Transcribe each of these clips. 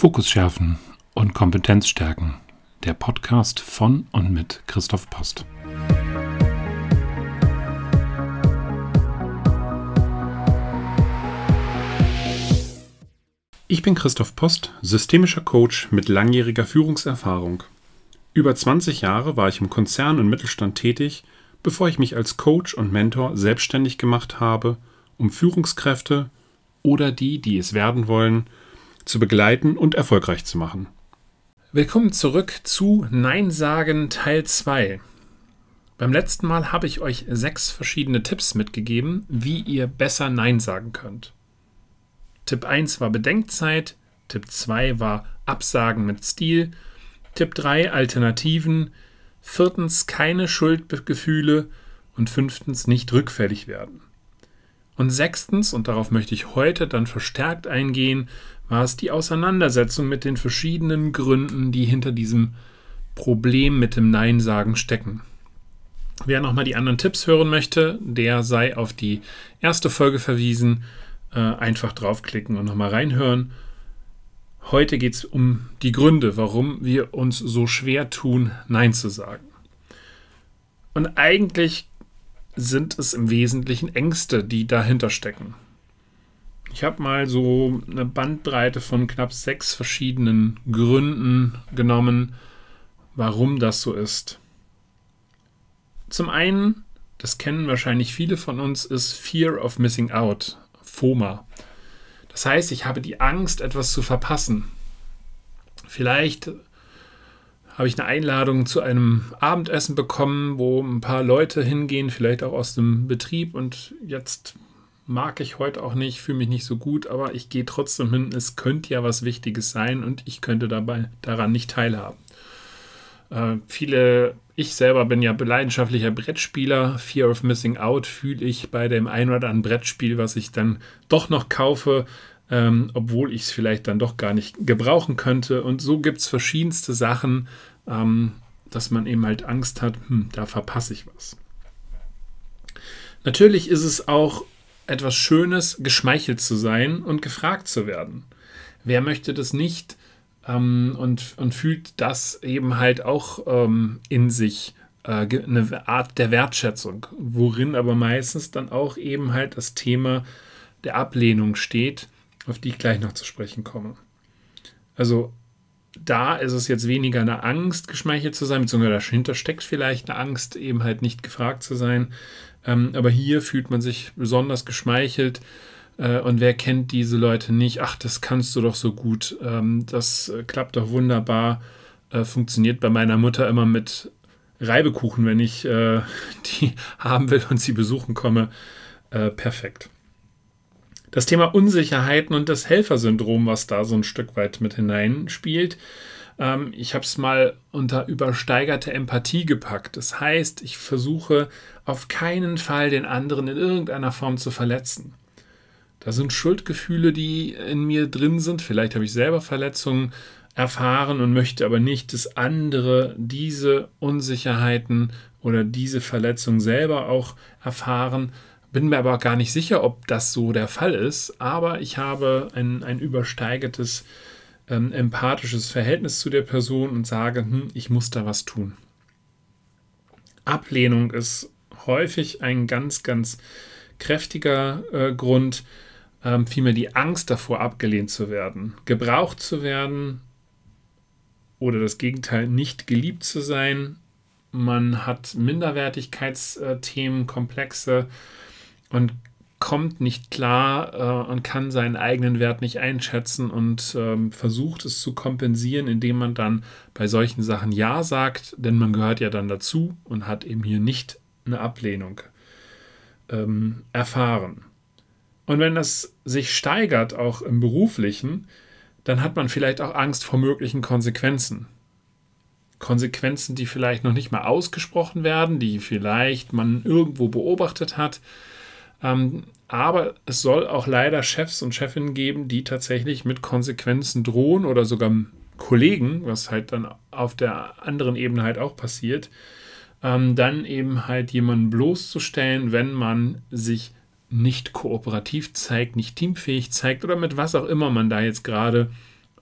Fokus schärfen und Kompetenz stärken. Der Podcast von und mit Christoph Post. Ich bin Christoph Post, systemischer Coach mit langjähriger Führungserfahrung. Über 20 Jahre war ich im Konzern und Mittelstand tätig, bevor ich mich als Coach und Mentor selbstständig gemacht habe, um Führungskräfte oder die, die es werden wollen, zu begleiten und erfolgreich zu machen. Willkommen zurück zu Nein sagen Teil 2. Beim letzten Mal habe ich euch sechs verschiedene Tipps mitgegeben, wie ihr besser Nein sagen könnt. Tipp 1 war Bedenkzeit, Tipp 2 war Absagen mit Stil, Tipp 3 Alternativen, viertens keine Schuldgefühle und fünftens nicht rückfällig werden. Und sechstens, und darauf möchte ich heute dann verstärkt eingehen, war es die Auseinandersetzung mit den verschiedenen Gründen, die hinter diesem Problem mit dem Nein sagen stecken. Wer nochmal die anderen Tipps hören möchte, der sei auf die erste Folge verwiesen. Äh, einfach draufklicken und nochmal reinhören. Heute geht es um die Gründe, warum wir uns so schwer tun, Nein zu sagen. Und eigentlich sind es im Wesentlichen Ängste, die dahinter stecken. Ich habe mal so eine Bandbreite von knapp sechs verschiedenen Gründen genommen, warum das so ist. Zum einen, das kennen wahrscheinlich viele von uns, ist Fear of Missing Out, FOMA. Das heißt, ich habe die Angst, etwas zu verpassen. Vielleicht habe ich eine Einladung zu einem Abendessen bekommen, wo ein paar Leute hingehen, vielleicht auch aus dem Betrieb und jetzt mag ich heute auch nicht, fühle mich nicht so gut, aber ich gehe trotzdem hin. Es könnte ja was Wichtiges sein und ich könnte dabei daran nicht teilhaben. Äh, viele, ich selber bin ja leidenschaftlicher Brettspieler. Fear of Missing Out fühle ich bei dem ein oder anderen Brettspiel, was ich dann doch noch kaufe, ähm, obwohl ich es vielleicht dann doch gar nicht gebrauchen könnte. Und so gibt es verschiedenste Sachen, ähm, dass man eben halt Angst hat, hm, da verpasse ich was. Natürlich ist es auch etwas Schönes, geschmeichelt zu sein und gefragt zu werden. Wer möchte das nicht ähm, und, und fühlt das eben halt auch ähm, in sich, äh, eine Art der Wertschätzung, worin aber meistens dann auch eben halt das Thema der Ablehnung steht, auf die ich gleich noch zu sprechen komme. Also da ist es jetzt weniger eine Angst, geschmeichelt zu sein, beziehungsweise dahinter steckt vielleicht eine Angst, eben halt nicht gefragt zu sein. Ähm, aber hier fühlt man sich besonders geschmeichelt. Äh, und wer kennt diese Leute nicht? Ach, das kannst du doch so gut. Ähm, das äh, klappt doch wunderbar. Äh, funktioniert bei meiner Mutter immer mit Reibekuchen, wenn ich äh, die haben will und sie besuchen komme. Äh, perfekt. Das Thema Unsicherheiten und das Helfersyndrom, was da so ein Stück weit mit hineinspielt. Ähm, ich habe es mal unter übersteigerte Empathie gepackt. Das heißt, ich versuche auf keinen Fall den anderen in irgendeiner Form zu verletzen. Da sind Schuldgefühle, die in mir drin sind. Vielleicht habe ich selber Verletzungen erfahren und möchte aber nicht, dass andere diese Unsicherheiten oder diese Verletzung selber auch erfahren, bin mir aber gar nicht sicher, ob das so der Fall ist, aber ich habe ein, ein übersteigertes ähm, empathisches Verhältnis zu der Person und sage, hm, ich muss da was tun. Ablehnung ist häufig ein ganz, ganz kräftiger äh, Grund, ähm, vielmehr die Angst davor, abgelehnt zu werden, gebraucht zu werden oder das Gegenteil, nicht geliebt zu sein. Man hat Minderwertigkeitsthemen, Komplexe, und kommt nicht klar äh, und kann seinen eigenen Wert nicht einschätzen und ähm, versucht es zu kompensieren, indem man dann bei solchen Sachen Ja sagt, denn man gehört ja dann dazu und hat eben hier nicht eine Ablehnung ähm, erfahren. Und wenn das sich steigert, auch im beruflichen, dann hat man vielleicht auch Angst vor möglichen Konsequenzen. Konsequenzen, die vielleicht noch nicht mal ausgesprochen werden, die vielleicht man irgendwo beobachtet hat, ähm, aber es soll auch leider Chefs und Chefinnen geben, die tatsächlich mit Konsequenzen drohen oder sogar Kollegen, was halt dann auf der anderen Ebene halt auch passiert, ähm, dann eben halt jemanden bloßzustellen, wenn man sich nicht kooperativ zeigt, nicht teamfähig zeigt oder mit was auch immer man da jetzt gerade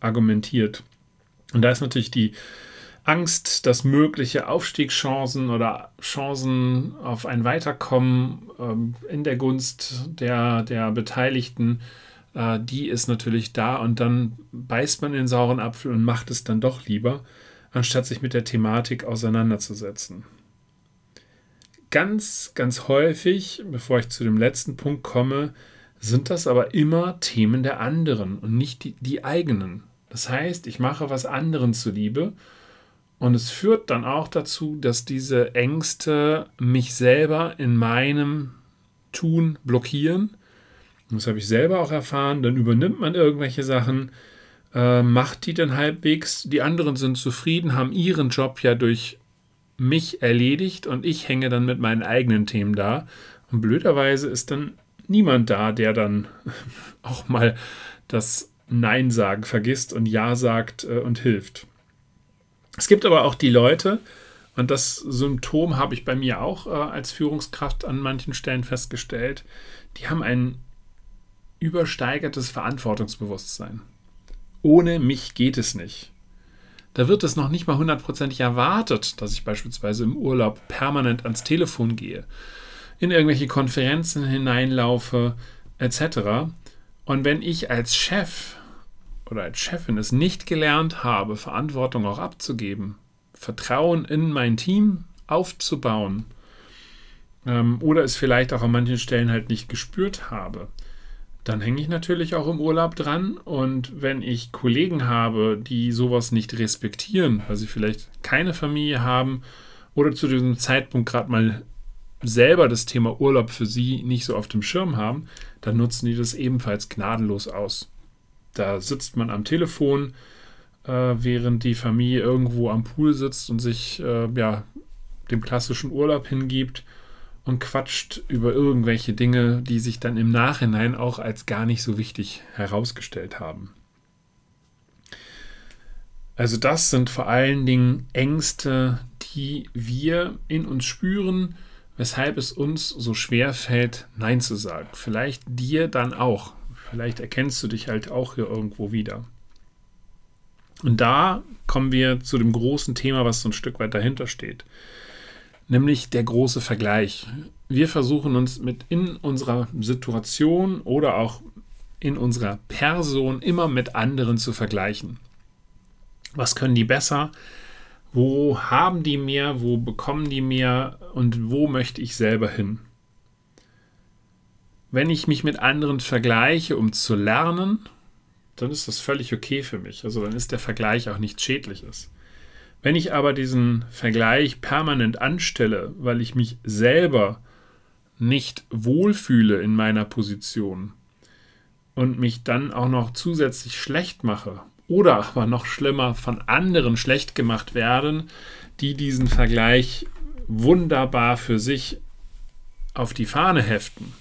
argumentiert. Und da ist natürlich die Angst, dass mögliche Aufstiegschancen oder Chancen auf ein Weiterkommen ähm, in der Gunst der, der Beteiligten, äh, die ist natürlich da und dann beißt man den sauren Apfel und macht es dann doch lieber, anstatt sich mit der Thematik auseinanderzusetzen. Ganz, ganz häufig, bevor ich zu dem letzten Punkt komme, sind das aber immer Themen der anderen und nicht die, die eigenen. Das heißt, ich mache was anderen zuliebe und es führt dann auch dazu, dass diese Ängste mich selber in meinem Tun blockieren. Das habe ich selber auch erfahren. Dann übernimmt man irgendwelche Sachen, äh, macht die dann halbwegs. Die anderen sind zufrieden, haben ihren Job ja durch mich erledigt und ich hänge dann mit meinen eigenen Themen da. Und blöderweise ist dann niemand da, der dann auch mal das Nein sagen vergisst und Ja sagt äh, und hilft. Es gibt aber auch die Leute, und das Symptom habe ich bei mir auch äh, als Führungskraft an manchen Stellen festgestellt, die haben ein übersteigertes Verantwortungsbewusstsein. Ohne mich geht es nicht. Da wird es noch nicht mal hundertprozentig erwartet, dass ich beispielsweise im Urlaub permanent ans Telefon gehe, in irgendwelche Konferenzen hineinlaufe, etc. Und wenn ich als Chef oder als Chefin es nicht gelernt habe, Verantwortung auch abzugeben, Vertrauen in mein Team aufzubauen ähm, oder es vielleicht auch an manchen Stellen halt nicht gespürt habe, dann hänge ich natürlich auch im Urlaub dran. Und wenn ich Kollegen habe, die sowas nicht respektieren, weil sie vielleicht keine Familie haben oder zu diesem Zeitpunkt gerade mal selber das Thema Urlaub für sie nicht so auf dem Schirm haben, dann nutzen die das ebenfalls gnadenlos aus. Da sitzt man am Telefon, äh, während die Familie irgendwo am Pool sitzt und sich äh, ja, dem klassischen Urlaub hingibt und quatscht über irgendwelche Dinge, die sich dann im Nachhinein auch als gar nicht so wichtig herausgestellt haben. Also das sind vor allen Dingen Ängste, die wir in uns spüren, weshalb es uns so schwer fällt, Nein zu sagen. Vielleicht dir dann auch. Vielleicht erkennst du dich halt auch hier irgendwo wieder. Und da kommen wir zu dem großen Thema, was so ein Stück weit dahinter steht. Nämlich der große Vergleich. Wir versuchen uns mit in unserer Situation oder auch in unserer Person immer mit anderen zu vergleichen. Was können die besser? Wo haben die mehr? Wo bekommen die mehr? Und wo möchte ich selber hin? Wenn ich mich mit anderen vergleiche, um zu lernen, dann ist das völlig okay für mich. Also dann ist der Vergleich auch nichts Schädliches. Wenn ich aber diesen Vergleich permanent anstelle, weil ich mich selber nicht wohlfühle in meiner Position und mich dann auch noch zusätzlich schlecht mache oder aber noch schlimmer von anderen schlecht gemacht werden, die diesen Vergleich wunderbar für sich auf die Fahne heften,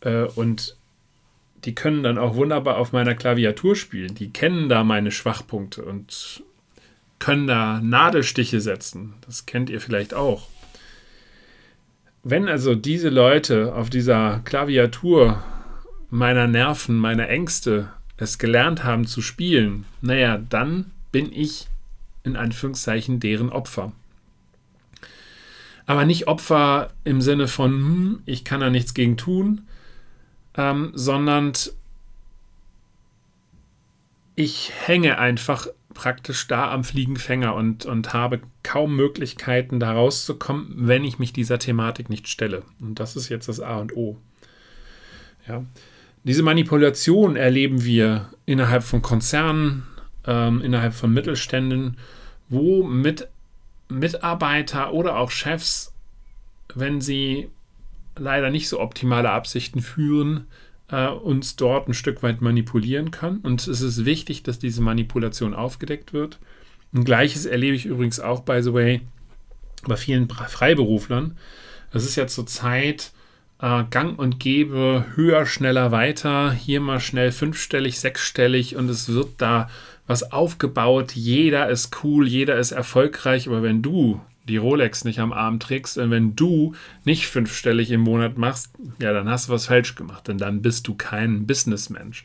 äh, und die können dann auch wunderbar auf meiner Klaviatur spielen. Die kennen da meine Schwachpunkte und können da Nadelstiche setzen. Das kennt ihr vielleicht auch. Wenn also diese Leute auf dieser Klaviatur meiner Nerven, meiner Ängste es gelernt haben zu spielen, naja, dann bin ich in Anführungszeichen deren Opfer. Aber nicht Opfer im Sinne von, hm, ich kann da nichts gegen tun, ähm, sondern ich hänge einfach praktisch da am Fliegenfänger und, und habe kaum Möglichkeiten, da rauszukommen, wenn ich mich dieser Thematik nicht stelle. Und das ist jetzt das A und O. Ja. Diese Manipulation erleben wir innerhalb von Konzernen, ähm, innerhalb von Mittelständen, wo mit Mitarbeiter oder auch Chefs, wenn sie leider nicht so optimale Absichten führen, äh, uns dort ein Stück weit manipulieren kann. Und es ist wichtig, dass diese Manipulation aufgedeckt wird. Und gleiches erlebe ich übrigens auch, by the way, bei vielen Freiberuflern. Es ist ja zurzeit äh, gang und gäbe, höher, schneller, weiter. Hier mal schnell fünfstellig, sechsstellig und es wird da was aufgebaut. Jeder ist cool, jeder ist erfolgreich. Aber wenn du die Rolex nicht am Arm trägst, und wenn du nicht fünfstellig im Monat machst, ja, dann hast du was falsch gemacht, denn dann bist du kein Businessmensch.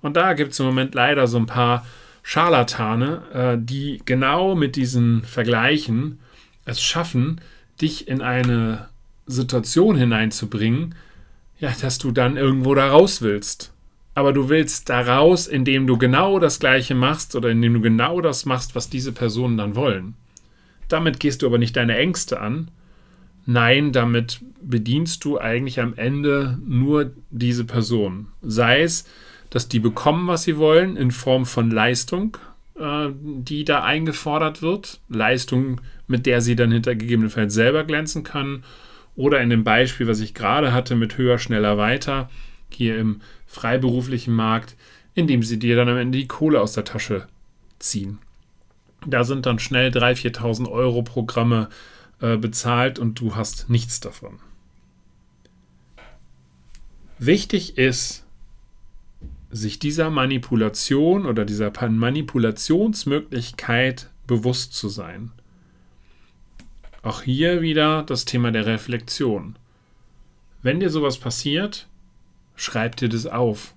Und da gibt es im Moment leider so ein paar Scharlatane, äh, die genau mit diesen Vergleichen es schaffen, dich in eine Situation hineinzubringen, ja, dass du dann irgendwo da raus willst. Aber du willst da raus, indem du genau das Gleiche machst oder indem du genau das machst, was diese Personen dann wollen. Damit gehst du aber nicht deine Ängste an. Nein, damit bedienst du eigentlich am Ende nur diese Person. Sei es, dass die bekommen, was sie wollen, in Form von Leistung, äh, die da eingefordert wird. Leistung, mit der sie dann hinter gegebenenfalls selber glänzen kann. Oder in dem Beispiel, was ich gerade hatte, mit höher, schneller, weiter, hier im freiberuflichen Markt, indem sie dir dann am Ende die Kohle aus der Tasche ziehen. Da sind dann schnell 3.000, 4.000 Euro Programme äh, bezahlt und du hast nichts davon. Wichtig ist, sich dieser Manipulation oder dieser Manipulationsmöglichkeit bewusst zu sein. Auch hier wieder das Thema der Reflexion. Wenn dir sowas passiert, schreib dir das auf.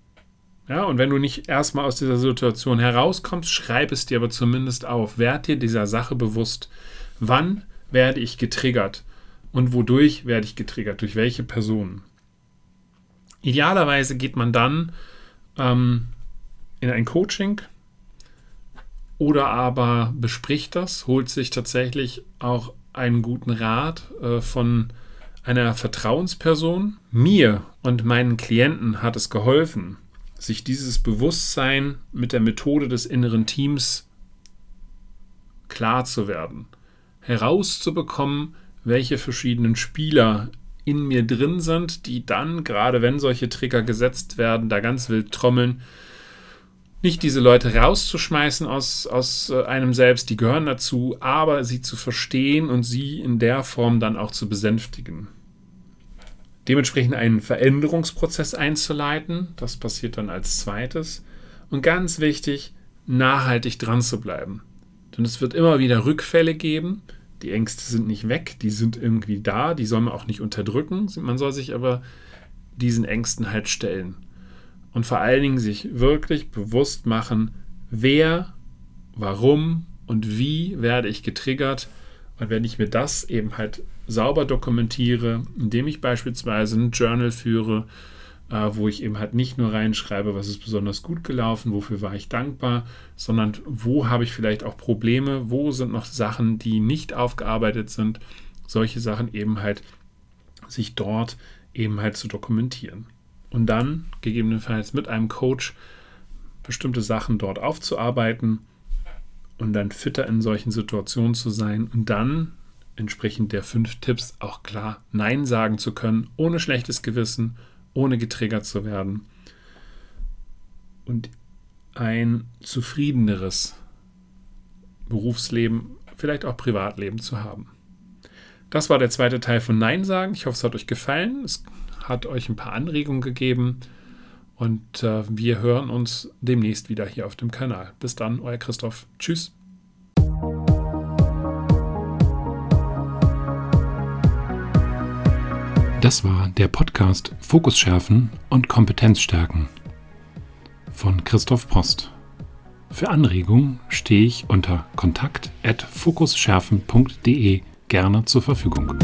Ja, und wenn du nicht erstmal aus dieser Situation herauskommst, schreib es dir aber zumindest auf. Werd dir dieser Sache bewusst. Wann werde ich getriggert? Und wodurch werde ich getriggert? Durch welche Personen? Idealerweise geht man dann ähm, in ein Coaching oder aber bespricht das, holt sich tatsächlich auch einen guten Rat äh, von einer Vertrauensperson. Mir und meinen Klienten hat es geholfen, sich dieses Bewusstsein mit der Methode des inneren Teams klar zu werden, herauszubekommen, welche verschiedenen Spieler in mir drin sind, die dann, gerade wenn solche Trigger gesetzt werden, da ganz wild trommeln, nicht diese Leute rauszuschmeißen aus, aus äh, einem selbst, die gehören dazu, aber sie zu verstehen und sie in der Form dann auch zu besänftigen dementsprechend einen Veränderungsprozess einzuleiten. Das passiert dann als zweites. Und ganz wichtig, nachhaltig dran zu bleiben. Denn es wird immer wieder Rückfälle geben. Die Ängste sind nicht weg, die sind irgendwie da, die soll man auch nicht unterdrücken. Man soll sich aber diesen Ängsten halt stellen. Und vor allen Dingen sich wirklich bewusst machen, wer, warum und wie werde ich getriggert. Und wenn ich mir das eben halt sauber dokumentiere, indem ich beispielsweise ein Journal führe, äh, wo ich eben halt nicht nur reinschreibe, was ist besonders gut gelaufen, wofür war ich dankbar, sondern wo habe ich vielleicht auch Probleme, wo sind noch Sachen, die nicht aufgearbeitet sind, solche Sachen eben halt sich dort eben halt zu dokumentieren. Und dann gegebenenfalls mit einem Coach bestimmte Sachen dort aufzuarbeiten und dann fitter in solchen Situationen zu sein und dann entsprechend der fünf Tipps auch klar Nein sagen zu können, ohne schlechtes Gewissen, ohne getriggert zu werden und ein zufriedeneres Berufsleben, vielleicht auch Privatleben zu haben. Das war der zweite Teil von Nein sagen. Ich hoffe, es hat euch gefallen. Es hat euch ein paar Anregungen gegeben. Und äh, wir hören uns demnächst wieder hier auf dem Kanal. Bis dann, euer Christoph. Tschüss. Das war der Podcast Fokus schärfen und Kompetenz stärken von Christoph Post. Für Anregungen stehe ich unter kontakt@fokusschärfen.de gerne zur Verfügung.